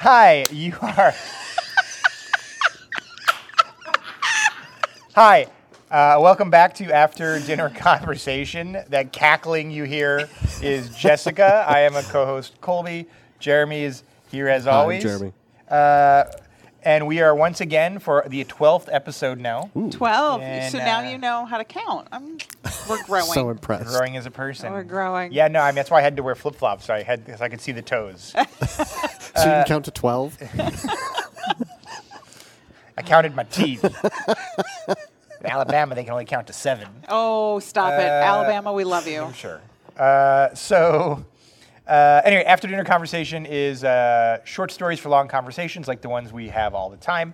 Hi, you are. Hi, uh, welcome back to After Dinner Conversation. That cackling you hear is Jessica. I am a co-host, Kolby. Jeremy is here as always. Jeremy. Uh, and we are once again for the 12th episode now. 12. And, so now uh, you know how to count. I'm, we're growing. So impressed. Growing as a person. We're growing. Yeah, no, I mean that's why I had to wear flip flops so I had so I could see the toes. So you can count to 12? I counted my teeth. In Alabama, they can only count to seven. Oh, stop it. Uh, Alabama, we love you. I'm sure. Uh, so, uh, anyway, after dinner conversation is uh, short stories for long conversations like the ones we have all the time.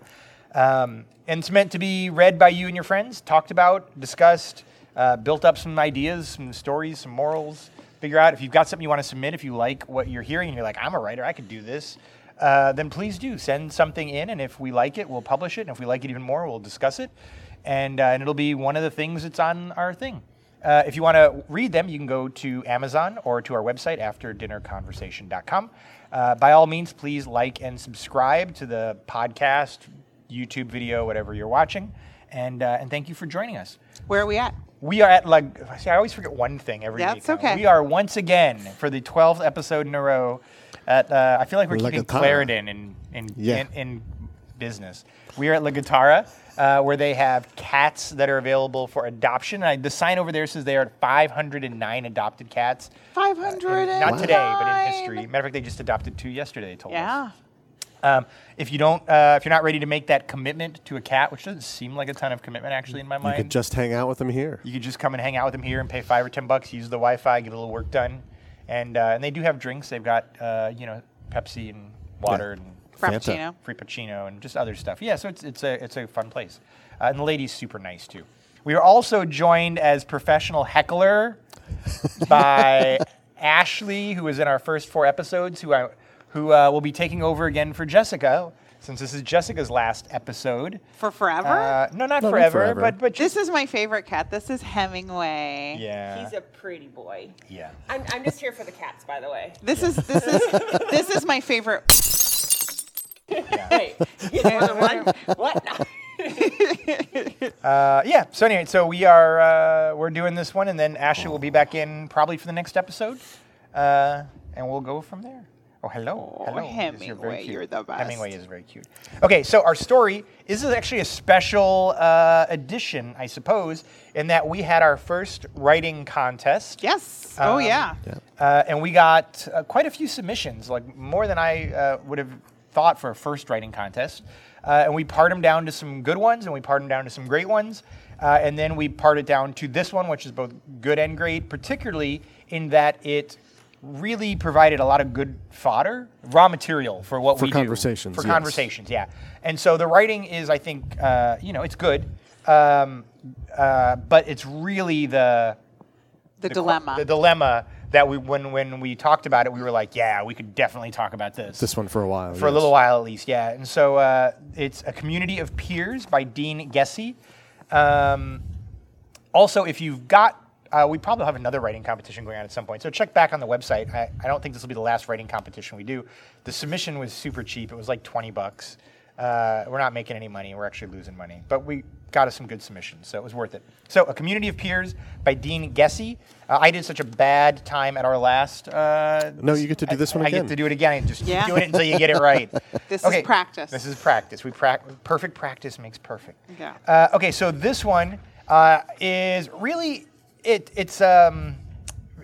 Um, and it's meant to be read by you and your friends, talked about, discussed, uh, built up some ideas, some stories, some morals. Figure out if you've got something you want to submit, if you like what you're hearing and you're like, I'm a writer, I could do this, uh, then please do send something in. And if we like it, we'll publish it. And if we like it even more, we'll discuss it. And, uh, and it'll be one of the things that's on our thing. Uh, if you want to read them, you can go to Amazon or to our website, afterdinnerconversation.com. Uh, by all means, please like and subscribe to the podcast, YouTube video, whatever you're watching. And, uh, and thank you for joining us. Where are we at? We are at like see, I always forget one thing every week. That's okay. We are once again for the 12th episode in a row at uh, I feel like we're La keeping Gattara. Clarendon in in, Yeah. in in business. We are at La Gattara, uh, where they have cats that are available for adoption. I, the sign over there says they are 509 adopted cats. 500. Not today, but in history. Matter of fact, they just adopted two yesterday. They told us. Yeah. Um, if you don't, uh, if you're not ready to make that commitment to a cat, which doesn't seem like a ton of commitment actually in my mind, You could just hang out with them here. you could just come and hang out with them here and pay five or ten bucks, use the Wi-Fi, get a little work done, and uh, and they do have drinks. They've got uh, you know Pepsi and water and Frappuccino. Frappuccino and just other stuff. Yeah, so it's it's a it's a fun place, uh, and the lady's super nice too. We are also joined as professional heckler by Ashley, who was in our first four episodes, who I who uh, will be taking over again for Jessica. Since this is Jessica's last episode, For forever? uh, no, not No, not forever, forever. but but just, this is my favorite cat. This is Hemingway. yeah, He's a pretty boy. yeah. I'm, I'm just here for the cats, by the way. This is this is this is my favorite. Wait, you get one? What? Uh, yeah. So anyway, so we are uh, we're doing this one, and then Ashley will be back in probably for the next episode, uh, and we'll go from there. Oh, hello, Oh, hello. Yes, Hemingway, cute. you're the best. Hemingway is very cute. Okay, so our story this is actually a special uh, edition, I suppose, in that we had our first writing contest. Yes. Oh Um, yeah. Uh, and we got uh, quite a few submissions, like more than I uh, would have thought for a first writing contest. Uh, and we part them down to some good ones, and we part them down to some great ones. Uh, and then we part it down to this one, which is both good and great, particularly in that it really provided a lot of good fodder, raw material for what For we conversations, do. For yes. conversations, yeah. And so the writing is, I think, uh, you know, it's good, um, uh, but it's really the The, the qu- dilemma. The dilemma that we when when we talked about it, we were like, yeah, we could definitely talk about this. This one for a while. for a little while at least, yeah. And so uh, it's a community of peers by Dean Gessie. Um, also, if you've got, uh, we probably have another writing competition going on at some point. So check back on the website. I, I don't think this will be the last writing competition we do. The submission was super cheap. It was like 20 bucks. Uh, we're not making any money. We're actually losing money. But we got us some good submissions, so it was worth it. So, A Community of Peers by Dean Gessie. Uh, I did such a bad time at our last. Uh, No, you get to do I- this one I get to do it again. I just Yeah. keep doing it until you get it right. This is practice. This is practice. We prac- perfect practice makes perfect. Yeah. Uh, okay, so this one uh, is really it. It's um,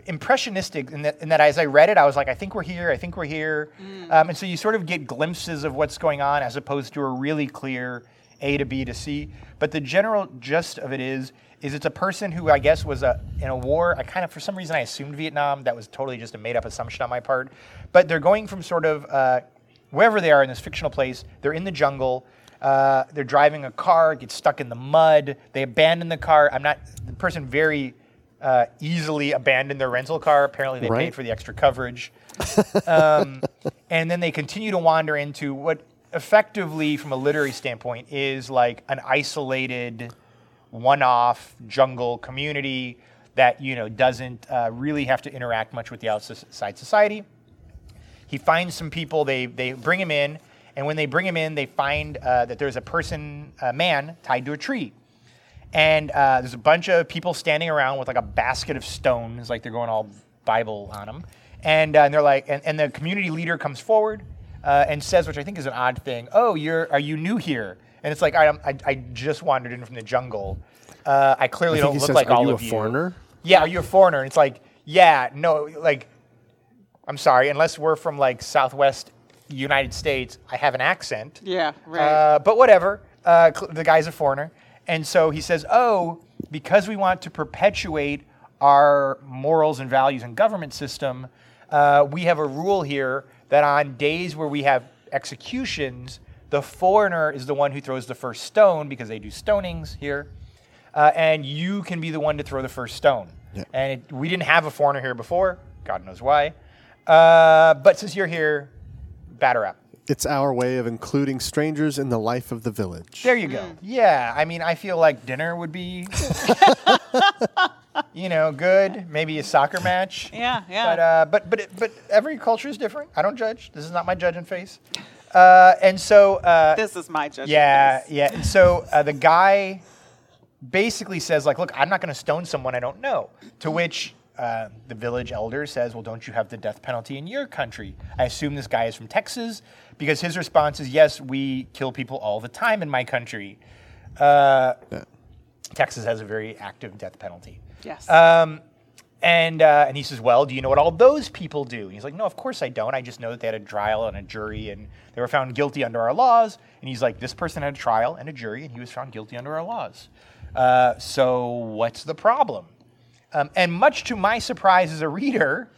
impressionistic in that, in that as I read it, I was like, I think we're here. I think we're here. Um, and so you sort of get glimpses of what's going on as opposed to a really clear A to B to C. But the general gist of it is. Is it's a person who I guess was a, in a war. I kind of, for some reason, I assumed Vietnam. That was totally just a made-up assumption on my part. But they're going from sort of uh, wherever they are in this fictional place, they're in the jungle. Uh, they're driving a car, get stuck in the mud. They abandon the car. I'm not the person very uh, easily abandoned their rental car. Apparently, they paid for the extra coverage. um, and then they continue to wander into what, effectively, from a literary standpoint, is like an isolated, one-off jungle community that you know doesn't uh, really have to interact much with the outside society He finds some people. They they bring him in, and when they bring him in, they find uh, that there's a person, a man, tied to a tree. And uh, there's a bunch of people standing around with like a basket of stones, like they're going all Bible on them. And, uh, and they're like, and, and the community leader comes forward uh, and says, which I think is an odd thing. Oh, you're are you new here? And it's like I, I, I just wandered in from the jungle. Uh, I clearly I don't look says, like "Are all you of a you. foreigner?" Yeah, are you a foreigner? And it's like, yeah, no, like, I'm sorry, unless we're from like Southwest United States, I have an accent. Yeah, right. Uh, but whatever. Uh, cl- the guy's a foreigner. And so he says, Oh, because we want to perpetuate our morals and values and government system, uh, we have a rule here that on days where we have executions, the foreigner is the one who throws the first stone because they do stonings here. Uh, and you can be the one to throw the first stone. Yeah. And it, we didn't have a foreigner here before. God knows why. Uh, but since you're here, batter up. It's our way of including strangers in the life of the village. There you go. Yeah, I mean, I feel like dinner would be, you know, good. Maybe a soccer match. yeah, yeah. But uh, but but it, but every culture is different. I don't judge. This is not my judging face. Uh, and so uh, this is my judgment. yeah, yeah. And so uh, the guy basically says, like, look, I'm not going to stone someone I don't know. To which uh, the village elder says, well, don't you have the death penalty in your country? I assume this guy is from Texas because his response is, yes, we kill people all the time in my country. Uh, Yeah. Texas has a very active death penalty. Yes. Um, and uh, and he says, "Well, do you know what all those people do?" And he's like, "No, of course I don't. I just know that they had a trial and a jury, and they were found guilty under our laws." And he's like, "This person had a trial and a jury, and he was found guilty under our laws. Uh, so what's the problem?" Um, and much to my surprise as a reader,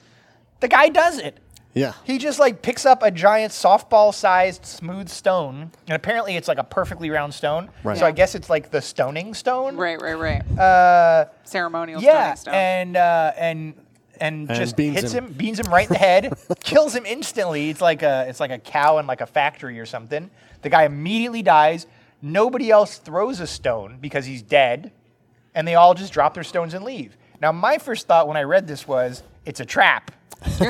the guy does it. Yeah. He just like picks up a giant softball-sized smooth stone, and apparently it's like a perfectly round stone. Right. So I guess it's like the stoning stone. right, right, right. Uh, Ceremonial yeah, stoning stone. and uh, and and And just beans hits him. him. beans him right in the head, kills him instantly. It's like a it's like a cow in like a factory or something. The guy immediately dies. Nobody else throws a stone because he's dead, and they all just drop their stones and leave. Now, my first thought when I read this was, it's a trap.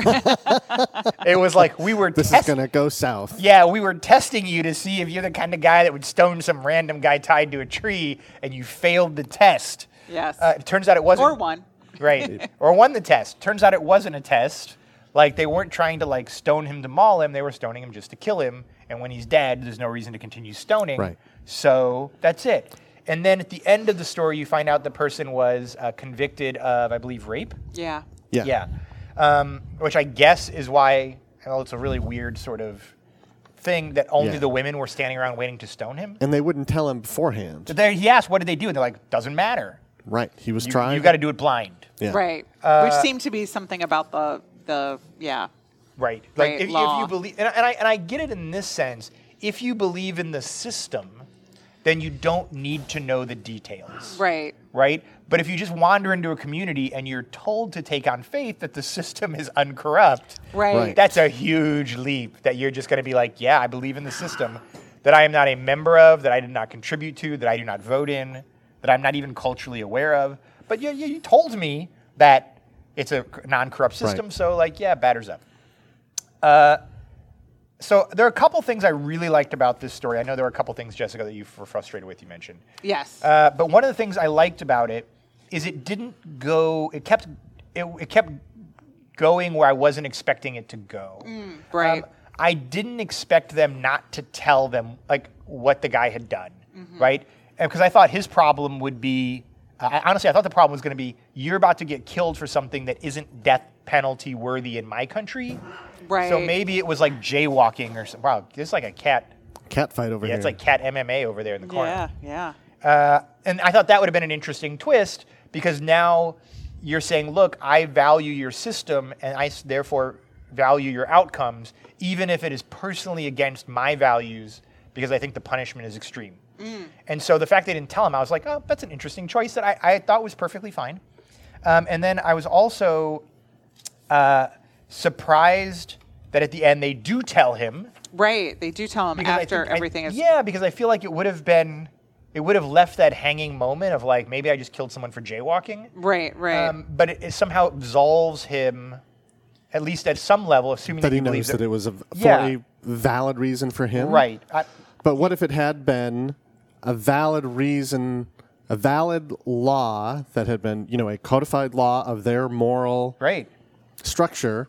it was like we were This is going to go south. yeah, we were testing you to see if you're the kind of guy that would stone some random guy tied to a tree, and you failed the test. Yes. Uh, it turns out it wasn't. or one. Right. or won the test. Turns out it wasn't a test. Like they weren't trying to like stone him to maul him. They were stoning him just to kill him. And when he's dead, there's no reason to continue stoning. Right. So that's it. And then at the end of the story, you find out the person was uh, convicted of, I believe, rape. Yeah. Yeah. Yeah. Um, which I guess is why, well, it's a really weird sort of thing that only Yeah. the women were standing around waiting to stone him. And they wouldn't tell him beforehand. So there, he asked, what did they do? And they're like, doesn't matter. Right. He was You, trying. you got to do it blind. Yeah. Right. Uh, Which seemed to be something about the the yeah. Right. Like Right, if, if law. you believe, and, I- and I and I get it in this sense. If you believe in the system, then you don't need to know the details. Right. Right. But if you just wander into a community and you're told to take on faith that the system is uncorrupt, Right. Right. that's a huge leap. That you're just going to be like, yeah, I believe in the system that I am not a member of, that I did not contribute to, that I do not vote in, that I'm not even culturally aware of. But you, you, you told me that it's a non-corrupt system, Right. so like, yeah, batters up. Uh, so there are a couple things I really liked about this story. I know there were a couple things, Jessica, that you were frustrated with. You mentioned. Yes. Uh, but one of the things I liked about it is it didn't go. It kept. It, it kept going where I wasn't expecting it to go. right. Um, I didn't expect them not to tell them like what the guy had done, right? Because I thought his problem would be. I honestly, I thought the problem was going to be you're about to get killed for something that isn't death penalty worthy in my country. So maybe it was like jaywalking or something. Wow, there's like a cat. Cat fight over Yeah, here. it's like cat MMA over there in the corner. yeah. Yeah. Uh, and I thought that would have been an interesting twist because now you're saying, look, I value your system and I therefore value your outcomes, even if it is personally against my values, because I think the punishment is extreme. And so the fact they didn't tell him, I was like, oh, that's an interesting choice that I, I thought was perfectly fine. Um, and then I was also uh, surprised that at the end they do tell him Right. They do tell him because after think I- everything is Yeah, because I feel like it would have been, it would have left that hanging moment of like maybe I just killed someone for jaywalking. Right, right. Um, but it, it somehow absolves him at least at some level, assuming that that, he he knows believes that it was a, for Yeah. a valid reason for him. right. I, But what if it had been a valid reason, a valid law that had been, you know, a codified law of their moral right. structure,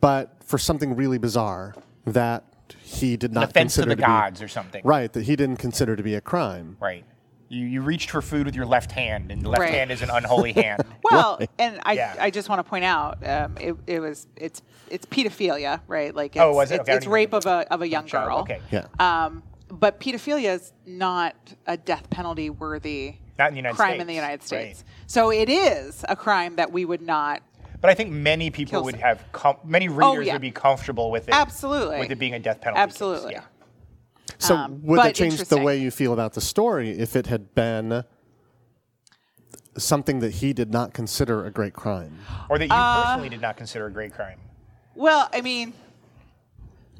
but for something really bizarre that he did not Offense to consider the to be- gods or something. right, that he didn't consider to be a crime. Right. You, you reached for food with your left hand, and the left Right. hand is an unholy hand. Well, Right. and I, Yeah. I just want to point out, um, it, it was it's it's pedophilia, right? Like it's, Oh, was it? it's, Okay, I it's didn't rape of a of a young Child, girl. Okay. Yeah. Um, but pedophilia is not a death penalty worthy Not in the United crime in States, the United right. States. So it is a crime that we would not. But I think many people Kills would it. have, com- many readers yeah. would be comfortable with it. Absolutely. With it being a death penalty. case, Absolutely. Yeah. So Um, would it change the way you feel about the story if it had been something that he did not consider a great crime? Or that you Uh, personally did not consider a great crime. Well, I mean,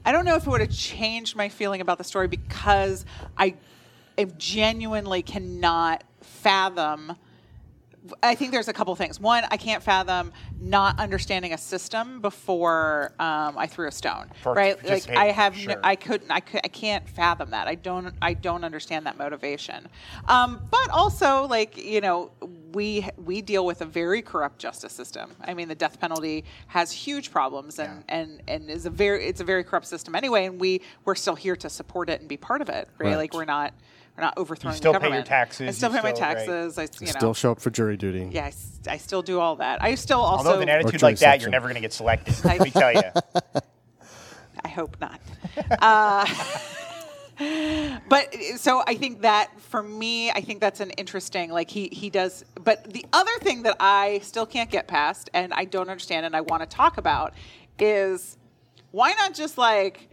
I don't know if it would have changed my feeling about the story because I, I genuinely cannot fathom. I think there's a couple things. One, I can't fathom not understanding a system before um, I threw a stone. For right? Like I have, no. I couldn't, I, could, I can't fathom that. I don't, I don't understand that motivation. Um, but also, like you know, we we deal with a very corrupt justice system. I mean, the death penalty has huge problems and and and is a very it's a very corrupt system anyway. And we we're still here to support it and be part of it. Right? Right. Like we're not we're not overthrowing still the pay your taxes, I still you pay my still- right. taxes. I you know. Still show up for jury duty. yeah, I, s- I still do all that. I still also. Although with an attitude like that, you're never going to get selected. I- Let me tell you. I hope not. uh, but so I think that for me, I think that's an interesting. Like he he does. But the other thing that I still can't get past, and I don't understand, and I want to talk about, is why not just like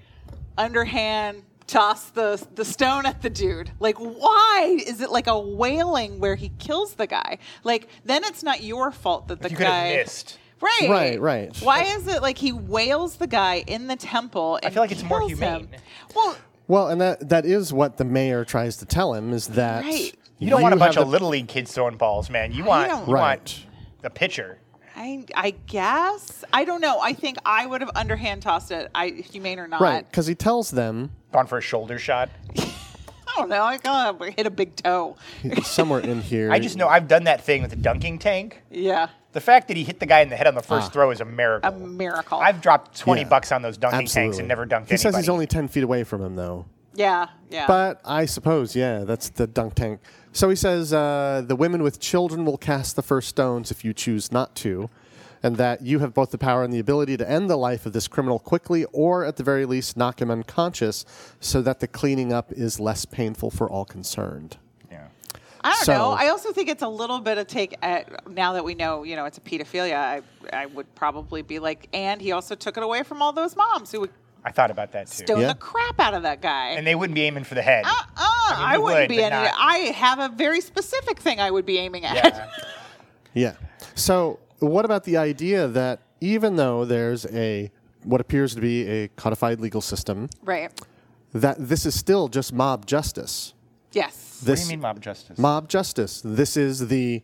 underhand toss the the stone at the dude like why is it like a wailing where he kills the guy like then it's not your fault that the you could have guy missed. Right. Right, right. Why is it like he wails the guy in the temple and feel like it's more kills him? humane. Well, Well, and that that is what the mayor tries to tell him is that Right. You don't want a bunch of little league kids throwing balls, man. You want don't- you Right. want a pitcher. I I guess I don't know. I think I would have underhand tossed it. I humane or not. right because he tells them Gone for a shoulder shot. I don't know. I gotta hit a big toe. somewhere in here. I just know I've done that thing with the dunking tank. yeah, The fact that he hit the guy in the head on the Ah. first throw is a miracle. a miracle. I've dropped 20 Yeah. bucks on those dunking absolutely. tanks and never dunked He anybody. says he's only ten feet away from him though. Yeah, yeah. But I suppose, yeah, that's the dunk tank. So he says uh, the women with children will cast the first stones if you choose not to, and that you have both the power and the ability to end the life of this criminal quickly, or at the very least knock him unconscious, so that the cleaning up is less painful for all concerned. Yeah. I don't so- know. I also think it's a little bit of take at now that we know, you know, it's a pedophilia. I I would probably be like, and he also took it away from all those moms who would I thought about that too. stone Yeah. the crap out of that guy. And they wouldn't be aiming for the head. Uh, uh, I, they wouldn't would, be but any. not- I have a very specific thing I would be aiming at. yeah. Yeah. So what about the idea that even though there's a what appears to be a codified legal system, right. that this is still just mob justice. Yes. what do This you mean mob justice? mob justice. This is the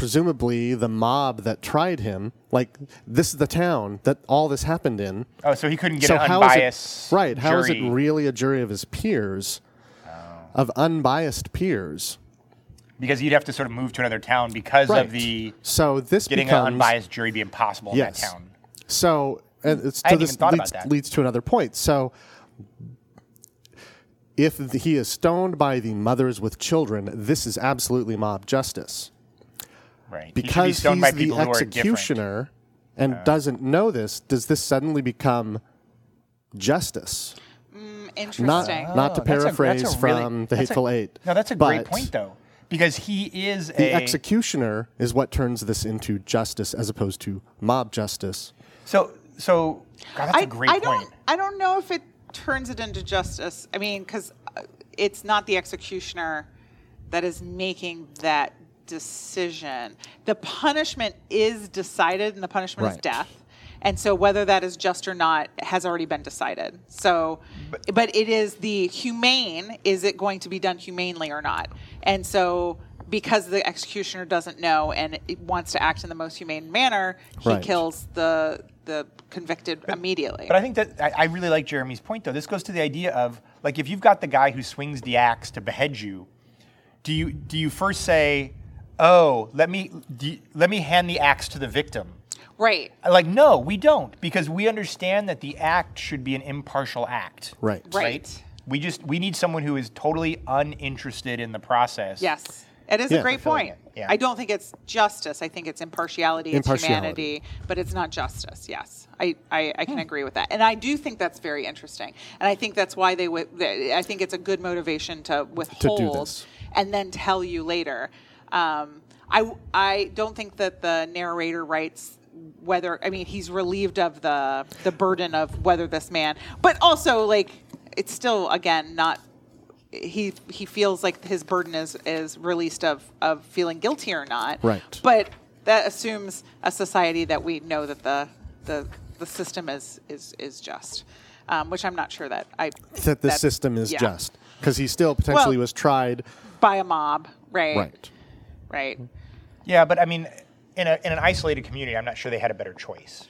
presumably the mob that tried him. Like this is the town that all this happened in. oh, so he couldn't get so an is unbiased it right? How is jury. it really a jury of his peers, oh. of unbiased peers? Because you'd have to sort of move to another town because Right. of the So this getting becomes an unbiased jury be impossible yes. in that town. So and it's, I so this even thought about leads, that. leads to another point. So if the, he is stoned by the mothers with children, this is absolutely mob justice. Right. He be because he's by the people who are different. executioner and doesn't know this, does this suddenly become justice? Mm, interesting. Not, not to Oh, that's a- that's a paraphrase really- from The that's a- Hateful Eight. No, that's a great point though, because he is The a executioner is what turns this into justice as opposed to mob justice. so so. God, that's I, a great I point. don't. I don't know if it turns it into justice. I mean, because uh, it's not the executioner that is making that decision. The punishment is decided, and the punishment is death. And so, whether that is just or not has already been decided. So, but, it is the humane. Is it going to be done humanely or not? And so, because the executioner doesn't know and wants to act in the most humane manner, he Right. kills the the convicted immediately. But I think that I, I really like Jeremy's point, though. This goes to the idea of like if you've got the guy who swings the axe to behead you, do you do you first say, "Oh, let me let me hand the axe to the victim"? right. Like, no, we don't, because we understand that the act should be an impartial act. Right. Right. We just we need someone who is totally uninterested in the process. Yes. It is Yeah. a great point. yeah. I don't think it's justice. I think it's impartiality, it's humanity, but it's not justice. Yes. I, I, I can hmm. agree with that. And I do think that's very interesting. And I think that's why they would, I think it's a good motivation to withhold this. and then tell you later. Um, I, I don't think that the narrator writes whether, I mean, he's relieved of the, the burden of whether this man, but also like, it's still, again, not he he feels like his burden is is released of of feeling guilty or not. Right. But that assumes a society that we know that the the the system is is is just, um, which I'm not sure that I That the that- system is yeah. just because he still potentially Well- was tried. by a mob, right? Right. Right. Mm-hmm. Yeah, but I mean, in a in an isolated community, I'm not sure they had a better choice.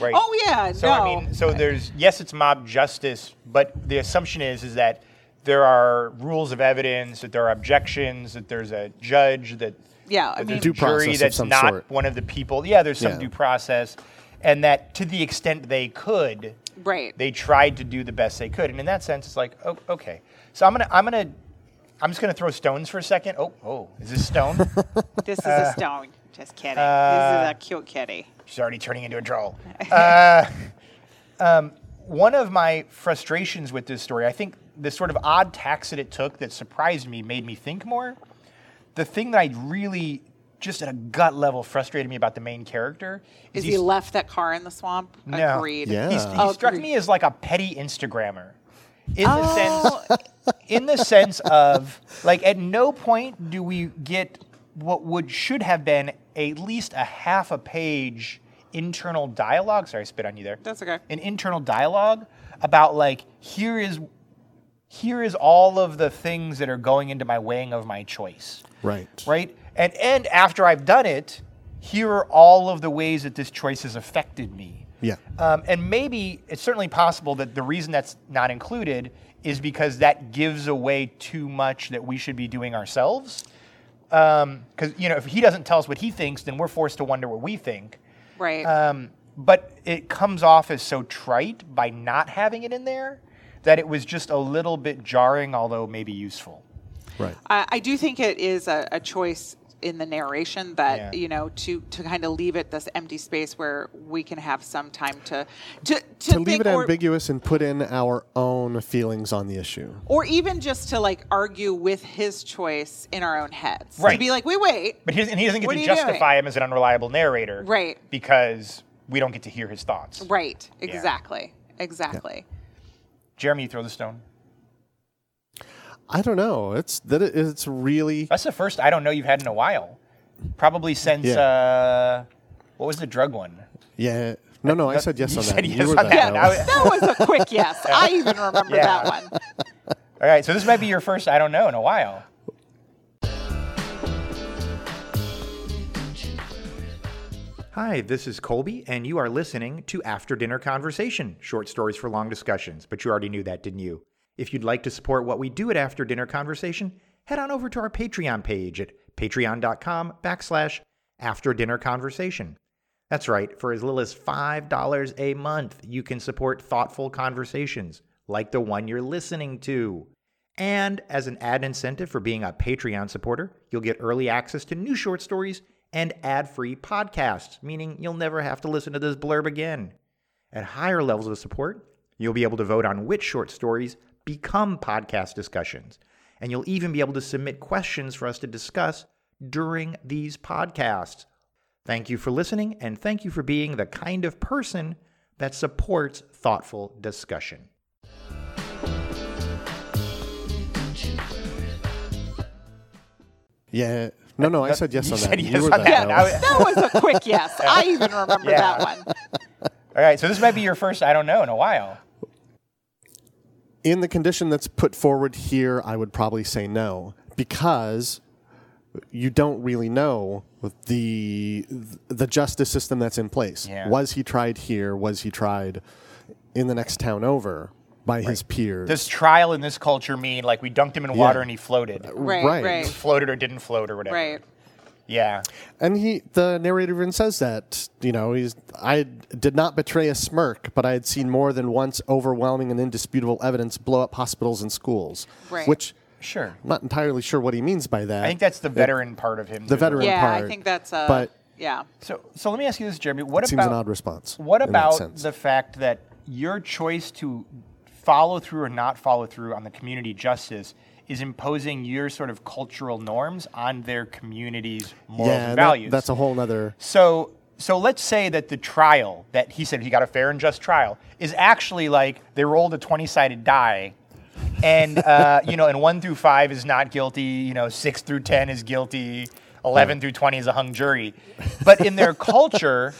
Right. Oh yeah, So no. I mean, so there's yes, it's mob justice, but the assumption is is that there are rules of evidence, that there are objections, that there's a judge, that Yeah, I mean- there's Due jury process of that's some not sort. one of the people. Yeah, there's some Yeah. due process, and that to the extent they could, Right. they tried to do the best they could, and in that sense, it's like, oh, okay. So I'm gonna, I'm gonna, I'm just gonna throw stones for a second. Oh, oh, is this stone? this is uh, a stone. Just kidding. this is a cute kitty. She's already turning into a troll. Uh, um, one of my frustrations with this story, I think the sort of odd tax that it took that surprised me made me think more. The thing that I really, just at a gut level, frustrated me about the main character Is is he left that car in the swamp? No. Agreed. Yeah. He's, he Oh, struck agreed. me as like a petty Instagrammer. In the Oh. sense in the sense of like at no point do we get what would should have been at least a half a page internal dialogue. Sorry, I spit on you there. That's okay. An internal dialogue about like here is here is all of the things that are going into my weighing of my choice Right. right? And and after I've done it, here are all of the ways that this choice has affected me. Yeah. Um, and maybe it's certainly possible that the reason that's not included is because that gives away too much that we should be doing ourselves. Because you know, if he doesn't tell us what he thinks, then we're forced to wonder what we think. Right. Um, but it comes off as so trite by not having it in there that it was just a little bit jarring, although maybe useful. Right. I, I do think it is a, a choice in the narration that Yeah. you know to to kind of leave it this empty space where we can have some time to to to, To leave it or, ambiguous and put in our own feelings on the issue. or even just to like argue with his choice in our own heads Right. to be like wait wait But he doesn't, and he doesn't get What to are you doing? justify him as an unreliable narrator. Right. Because we don't get to hear his thoughts. right exactly exactly Jeremy, you throw the stone. I don't know. It's that it, it's really That's the first I don't know you've had in a while. Probably since, Yeah. uh, what was the drug one? yeah. No, no, I said yes You on said that. yes you were on that. that. though. Was- that was a quick yes i even remember Yeah. that one All right, so this might be your first I don't know in a while. Hi, this is Kolby, and you are listening to After Dinner Conversation, short stories for long discussions. But you already knew that, didn't you? If you'd like to support what we do at After Dinner Conversation, head on over to our Patreon page at patreon.com backslash After Dinner Conversation. That's right, for as little as $5 a month, you can support thoughtful conversations like the one you're listening to. And as an ad incentive for being a Patreon supporter, you'll get early access to new short stories and ad free podcasts, meaning you'll never have to listen to this blurb again. At higher levels of support, you'll be able to vote on which short stories become podcast discussions. And you'll even be able to submit questions for us to discuss during these podcasts. Thank you for listening, and thank you for being the kind of person that supports thoughtful discussion. Yeah. No, no, I said yes You on said that. yes you were on that. that. was- that was a quick yes i even remember Yeah. that one All right, so this might be your first I don't know in a while. In the condition that's put forward here, I would probably say no because you don't really know the the justice system that's in place. Yeah. Was he tried here? Was he tried in the next town over by his peers? Does trial in this culture mean like we dunked him in water and he floated? Right, Right. right, Floated or didn't float or whatever. right. Yeah. And he, the narrator even says that, you know, he's, I did not betray a smirk, but I had seen more than once overwhelming and indisputable evidence blow up hospitals and schools. Right. Which, Sure. I'm not entirely sure what he means by that. I think that's the veteran part of him. the too. veteran Yeah, part. I think that's uh but yeah. So, so let me ask you this, Jeremy. What seems about an odd response. What about the fact that your choice to follow through or not follow through on the community justice is imposing your sort of cultural norms on their community's morals yeah, and that- that's a whole nother. So, so let's say that the trial that he said he got a fair and just trial is actually like they rolled a twenty-sided die, and uh, you know, and one through five is not guilty. You know, six through ten is guilty. Eleven through twenty is a hung jury. But in their culture,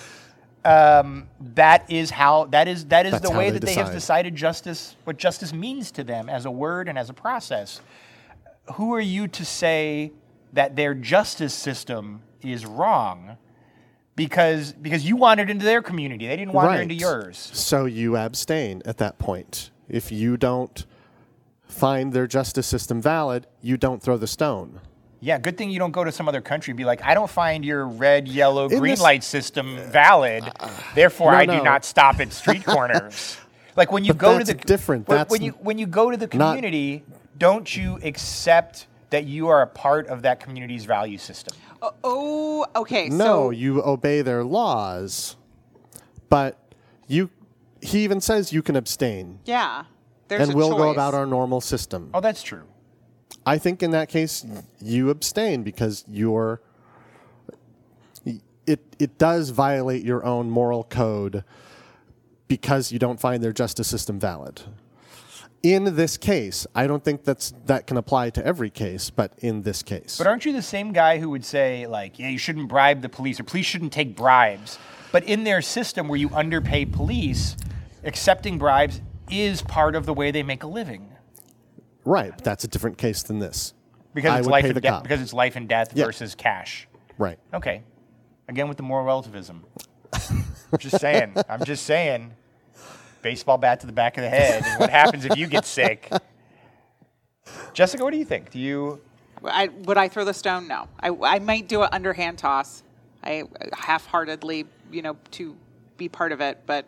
um, that is how that is that is That's the way they that they have decided justice, what justice means to them as a word and as a process. Who are you to say that their justice system is wrong? Because because you wandered into their community, they didn't wander right. into yours. So you abstain at that point. If you don't find their justice system valid, you don't throw the stone. Yeah, good thing you don't go to some other country and be like, I don't find your red, yellow, In green this- light system valid. Uh, Therefore, No, I no. do not stop at street corners. Like when you But go to that's the different. When, That's when you when you go to the not- community, don't you accept that you are a part of that community's value system? Oh, oh, okay. No, so you obey their laws, but you. He even says you can abstain, yeah, there's and a we'll go choice. about our normal system. Oh, that's true. I think in that case you abstain because you're. It it does violate your own moral code because you don't find their justice system valid. In this case, I don't think that's that can apply to every case, but in this case, But aren't you the same guy who would say, like, yeah, you shouldn't bribe the police or police shouldn't take bribes? But in their system where you underpay police, accepting bribes is part of the way they make a living. Right? But that's a different case than this. Because I it's would life pay and the death cop. because it's life and death Yeah. versus cash. Right. Okay. Again with the moral relativism. I'm just saying. I'm just saying. Baseball bat to the back of the head. And what happens if you get sick? Jessica, what do you think? Do you I, would I throw the stone? No. I, I might do an underhand toss. I half-heartedly, you know, to be part of it, but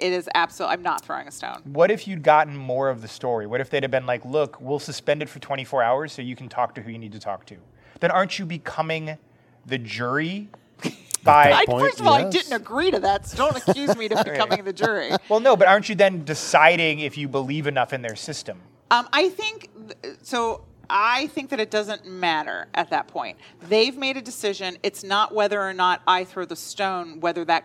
it is absolute. I'm not throwing a stone. what if you'd gotten more of the story? What if they'd have been like, look, we'll suspend it for 24 hours so you can talk to who you need to talk to? Then aren't you becoming the jury by I, point, first of all, I didn't agree to that, so don't accuse me of becoming the jury. Well, no, but aren't you then deciding if you believe enough in their system? Um, I think th- so. I think that it doesn't matter at that point. They've made a decision. It's not whether or not I throw the stone, whether that.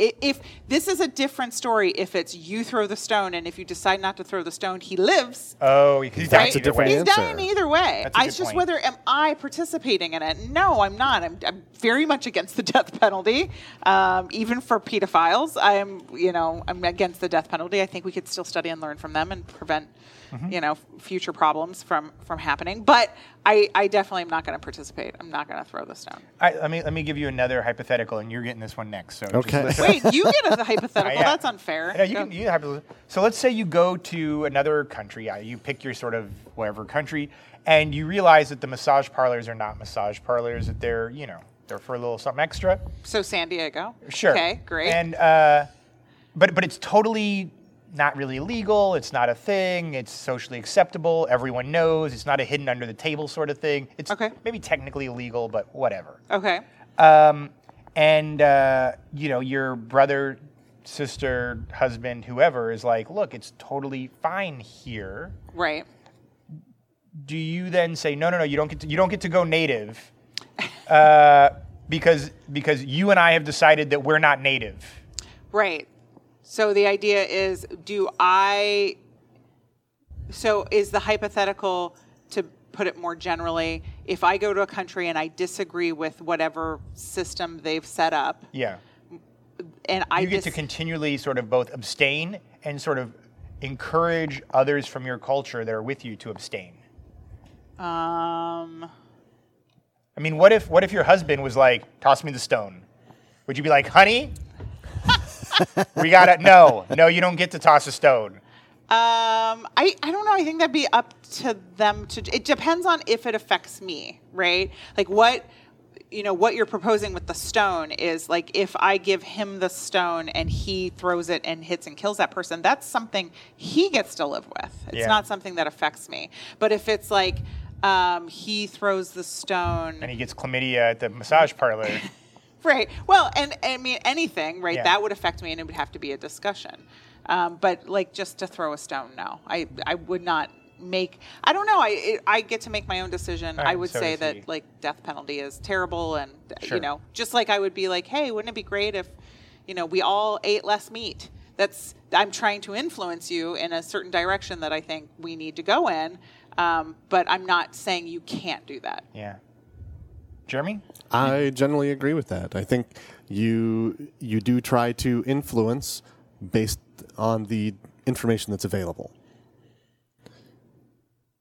I- If this is a different story, if it's you throw the stone and if you decide not to throw the stone, he lives. Oh, he's That's dying a either different way. He's answer. dying either way. That's a I- good It's just point. whether am I participating in it? No, I'm not. I'm, I'm very much against the death penalty, um, even for pedophiles. I'm, you know, I'm against the death penalty. I think we could still study and learn from them and prevent, Mm-hmm. you know, future problems from from happening. But I, I definitely am not going to participate. I'm not going to throw the stone. I, let me let me give you another hypothetical, and you're getting this one next. So just Okay. listen. Wait, you get a hypothetical. Yeah. That's unfair. Yeah, you Go. can, you have So let's say you go to another country. You pick your sort of whatever country, and you realize that the massage parlors are not massage parlors. That they're you know they're for a little something extra. so San Diego. Sure. Okay, great. And uh, but but it's totally not really legal, It's not a thing. It's socially acceptable. Everyone knows. It's not a hidden under the table sort of thing. It's Okay. maybe technically illegal, but whatever. okay. Um, and uh, you know, your brother, sister, husband, whoever is like, look, it's totally fine here. Right. Do you then say, no, no, no, you don't get to, you don't get to go native, uh, because because you and I have decided that we're not native. Right. So the idea is do I so is the hypothetical to put it more generally if I go to a country and I disagree with whatever system they've set up Yeah. and I You get dis- to continually sort of both abstain and sort of encourage others from your culture that are with you to abstain. um I mean, what if what if your husband was like, "Toss me the stone"? Would you be like, "Honey, we gotta no, no, you don't get to toss a stone." Um, I, I don't know. I think that'd be up to them to. It depends on if it affects me, right? Like what, you know, what you're proposing with the stone is like if I give him the stone and he throws it and hits and kills that person, that's something he gets to live with. It's Yeah. not something that affects me. But if it's like um, he throws the stone And he gets chlamydia at the massage parlor. Right. Well, and, I mean anything, right? Yeah. That would affect me, and it would have to be a discussion. Um, but like just to throw a stone, no, I I would not make. I don't know. I it, I get to make my own decision. All I would so say that he. like death penalty is terrible, and Sure. you know, just like I would be like, hey, wouldn't it be great if, you know, we all ate less meat? That's I'm trying to influence you in a certain direction that I think we need to go in. Um, but I'm not saying you can't do that. Yeah. Jeremy? I generally agree with that. I think you you do try to influence based on the information that's available.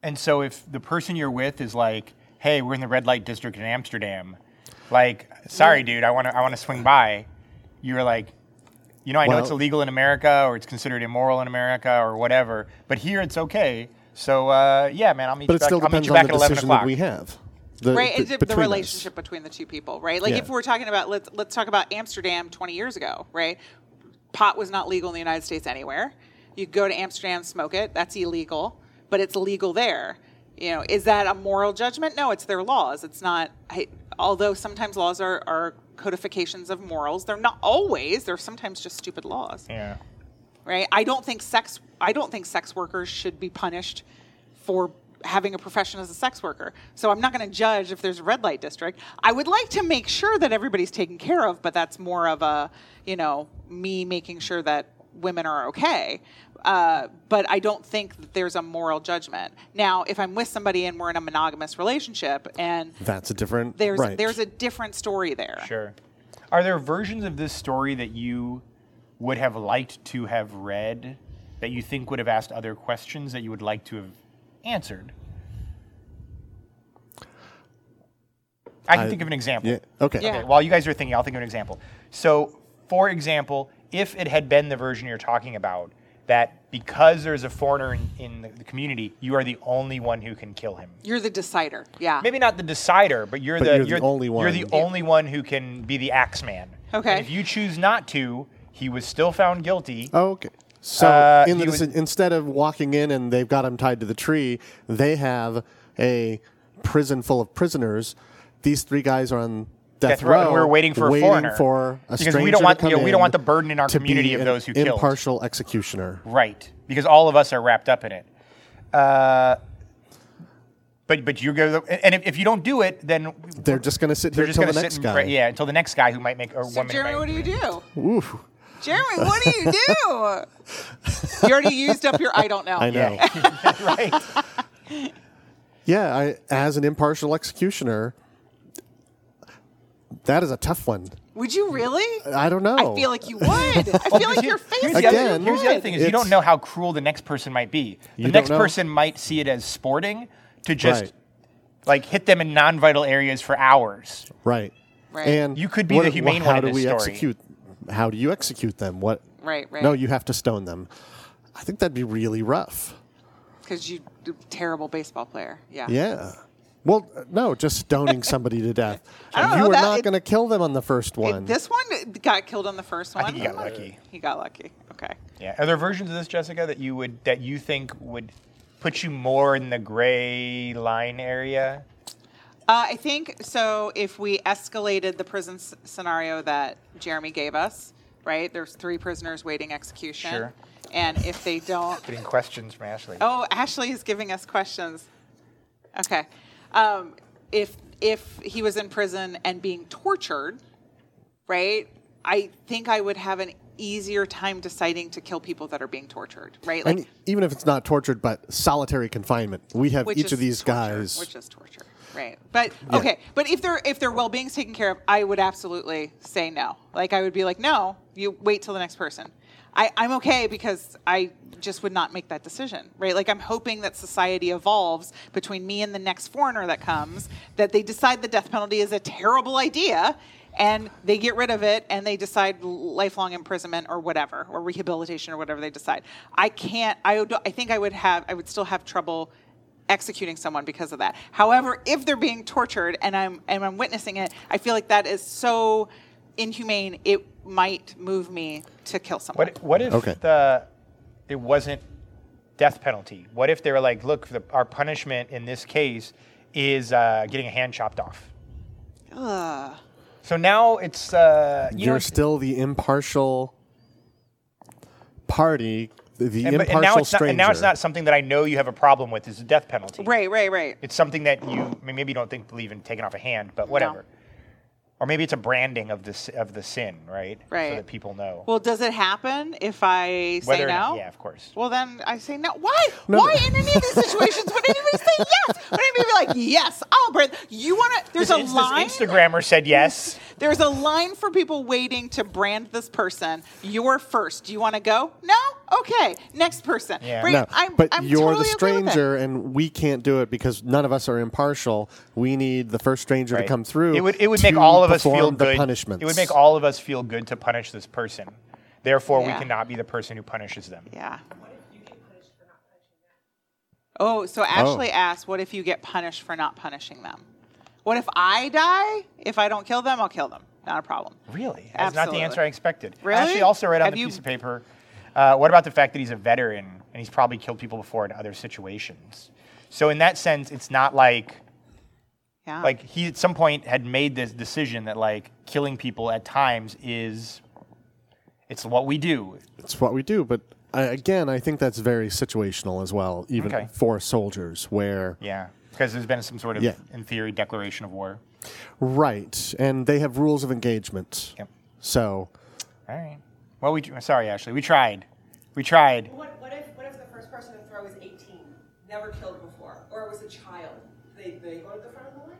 And so if the person you're with is like, "Hey, we're in the red light district in Amsterdam," like, "Sorry, dude, I want to I want to swing by," you're like, "You know, I know Well- it's illegal in America or it's considered immoral in America or whatever, but here it's okay." So uh, yeah, man, I'll meet But you it back. still I'll meet depends on back the decision that we have. The, right the- between us. relationship between the two people right like Yeah. if we're talking about let's let's talk about amsterdam 20 years ago right pot was not legal in the united states anywhere you go to amsterdam smoke it that's illegal but it's legal there you know is that a moral judgment no it's their laws it's not I, although sometimes laws are, are codifications of morals they're not always they're sometimes just stupid laws Yeah. right? I don't think sex I don't think sex workers should be punished for having a profession as a sex worker. So I'm not going to judge if there's a red light district. I would like to make sure that everybody's taken care of, but that's more of a, you know, me making sure that women are okay. Uh, but I don't think that there's a moral judgment. Now, if I'm with somebody and we're in a monogamous relationship and That's a different there's right. there's a different story there. Sure. Are there versions of this story that you would have liked to have read that you think would have asked other questions that you would like to have answered? I can I- think of an example. yeah, okay. Yeah. Okay, while you guys are thinking, I'll think of an example. So, for example, if it had been the version you're talking about, that because there's a foreigner in, in the, the community, you are the only one who can kill him. You're the decider. Yeah. Maybe not the decider, but you're But the you're the only one. You're the one. only one who can be the axe man. Okay. And if you choose not to, he was still found guilty. Oh, okay. So Uh, in the, he was- deci- instead of walking in and they've got him tied to the tree, they have a prison full of prisoners. These three guys are on death, Death row, and we're waiting for a waiting foreigner. for a Because we don't to want- come you know, we don't want the burden in our community of those who killed. impartial executioner. Right. Because all of us are wrapped up in it. Uh, but but you go and if, if you don't do it, then They're just going to sit they're here just until going the to next sit guy. and yeah until the next guy who might make or So woman. Jeremy, might- what do you do? Ooh, Jeremy, what do you do? you already used up your I don't know. I know. Right. Yeah, I, as an impartial executioner, that is a tough one. Would you really? I don't know. I feel like you would. I feel like your face Here's the, other, Again, here's the other thing: is you don't know how cruel the next person might be. The You don't next know. person might see it as sporting to just Right. like hit them in non-vital areas for hours. right. Right. And You could be what- the humane how one in do this we story. execute? How do you execute them? What? Right, right. No, you have to stone them. I think that'd be really rough. Because you terrible baseball player. Yeah. Yeah. Well, no, just stoning somebody to death. I you know, were that- not going to kill them on the first It- one. this one got killed on the first one. think he got lucky. He got lucky. Okay. Yeah. Are there versions of this, Jessica, that you would that you think would put you more in the gray line area? Uh, I think so. If we escalated the prison s- scenario that Jeremy gave us, right? There's three prisoners waiting execution. Sure. And if they don't, Getting questions from Ashley. Oh, Ashley is giving us questions. Okay. Um, if if he was in prison and being tortured, right? I think I would have an easier time deciding to kill people that are being tortured, right? Like and even if it's not tortured, but solitary confinement, we have each of these torture, guys. which is torture, right? But okay, but if their if their well being's taken care of, I would absolutely say no. Like I would be like, no, you wait till the next person. I, I'm okay because I just would not make that decision, right? Like I'm hoping that society evolves between me and the next foreigner that comes, that they decide the death penalty is a terrible idea and they get rid of it and they decide lifelong imprisonment or whatever or rehabilitation or whatever they decide. I can't I would, I think I would have I would still have trouble executing someone because of that. However, if they're being tortured and I'm and I'm witnessing it, I feel like that is so inhumane. It might move me to kill someone. What what if Okay. the it wasn't death penalty? What if they were like, look, the, our punishment in this case is uh, getting a hand chopped off? Ugh. So now it's uh, you You're know, still the impartial party, the and, impartial and now it's not, stranger. and now it's not something that I know you have a problem with. Is the death penalty? Right, right, right. It's something that you I mean, maybe you don't think believe in taking off a hand, but whatever. Or maybe it's a branding of the of the sin, right? Right. So that people know. Well, does it happen if I say Whether or no? not- yeah, of course. Well, then I say no. Why? No, Why in any of these situations would anybody say yes? Would anybody be like, yes, I'll brand? You want to? There's This, a ins- line. this Instagrammer said yes. There's a line for people waiting to brand this person. You're first. Do you want to go? No. Okay. Next person. Yeah. Right? No, I'm, but I'm you're totally the okay stranger, and we can't do it because none of us are impartial. We need the first stranger Right. to come through. It would it would make all of us feel the good. punishments. It would make all of us feel good to punish this person. Therefore, we cannot be the person who punishes them. Yeah. Oh, so oh. Ashley asked, "What if you get punished for not punishing them? What if I die? If I don't kill them, I'll kill them. Not a problem." Really? That's not the answer I expected. Really? Actually, also read on Have the you- piece of paper. Uh, what about the fact that he's a veteran and he's probably killed people before in other situations? So in that sense, it's not like Yeah. like he at some point had made this decision that like killing people at times is it's what we do. It's what we do, but I, again, I think that's very situational as well, even Okay. for soldiers, where Yeah, because there's been some sort of, Yeah. in theory, declaration of war. right, and they have rules of engagement. Yep. So All right. Well, we sorry, Ashley. We tried. We tried. What, what if what if the first person to throw is 18, never killed before, or it was a child? They they go to the front of the line.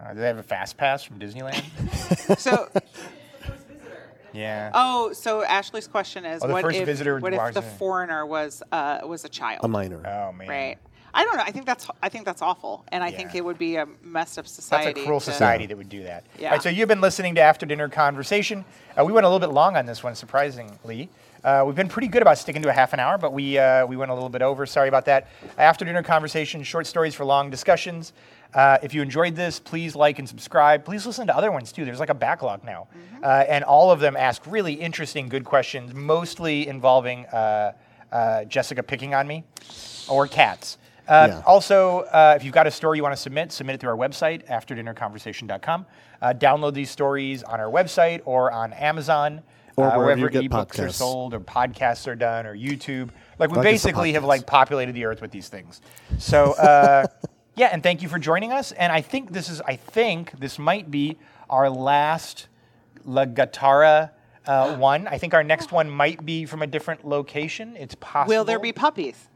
Uh, do they have a fast pass from Disneyland? so, first visitor. yeah. oh, so Ashley's question is, Oh, what first if visitor what if the a- foreigner was uh, was a child? a minor. Oh man. Right. I don't know. I think that's I think that's awful, and I think it would be a messed up society. That's a cruel society that would do that. Yeah. Right, so you've been listening to After Dinner Conversation. Uh, we went a little bit long on this one, surprisingly. Uh, we've been pretty good about sticking to a half an hour, but we, uh, we went a little bit over. Sorry about that. After Dinner Conversation, short stories for long discussions. Uh, if you enjoyed this, please like and subscribe. Please listen to other ones too. There's like a backlog now. Mm-hmm. Uh, and all of them ask really interesting, good questions, mostly involving uh, uh, Jessica picking on me or cats. Uh, Yeah. Also, uh, if you've got a story you want to submit, submit it through our website, afterdinnerconversation.com. Uh, download these stories on our website or on Amazon, Or uh, wherever you wherever get ebooks are sold or podcasts are done or YouTube. Like we Like basically have like populated the earth with these things. So uh, yeah, and thank you for joining us. And I think this is, I think this might be our last La Gattara. Uh, one. I think our next one might be from a different location. It's possible. Will there be puppies?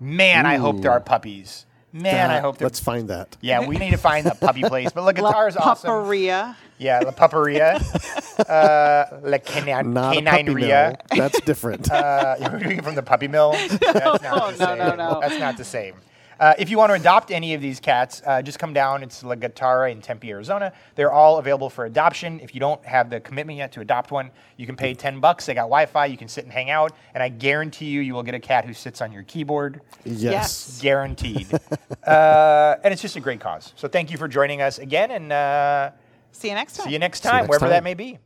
Man, I hope there are puppies. Man, I hope there. let's find that. Yeah, we need to find the puppy place. But La Gattara is awesome. Pupperia. Yeah, La Pupperia. uh, La Canine, Not a puppy Canineria. mill. That's different. Uh, you're doing from the puppy mill. That's not No, the no, same. no, no. That's not the same. Uh, if you want to adopt any of these cats, uh, just come down. It's La Gattara in Tempe, Arizona. They're all available for adoption. If you don't have the commitment yet to adopt one, you can pay 10 bucks. They got Wi-Fi. You can sit and hang out. And I guarantee you, you will get a cat who sits on your keyboard. yes. Guaranteed. uh, and it's just a great cause. So thank you for joining us again, and uh, See you next time. see you next you time, next wherever that may be.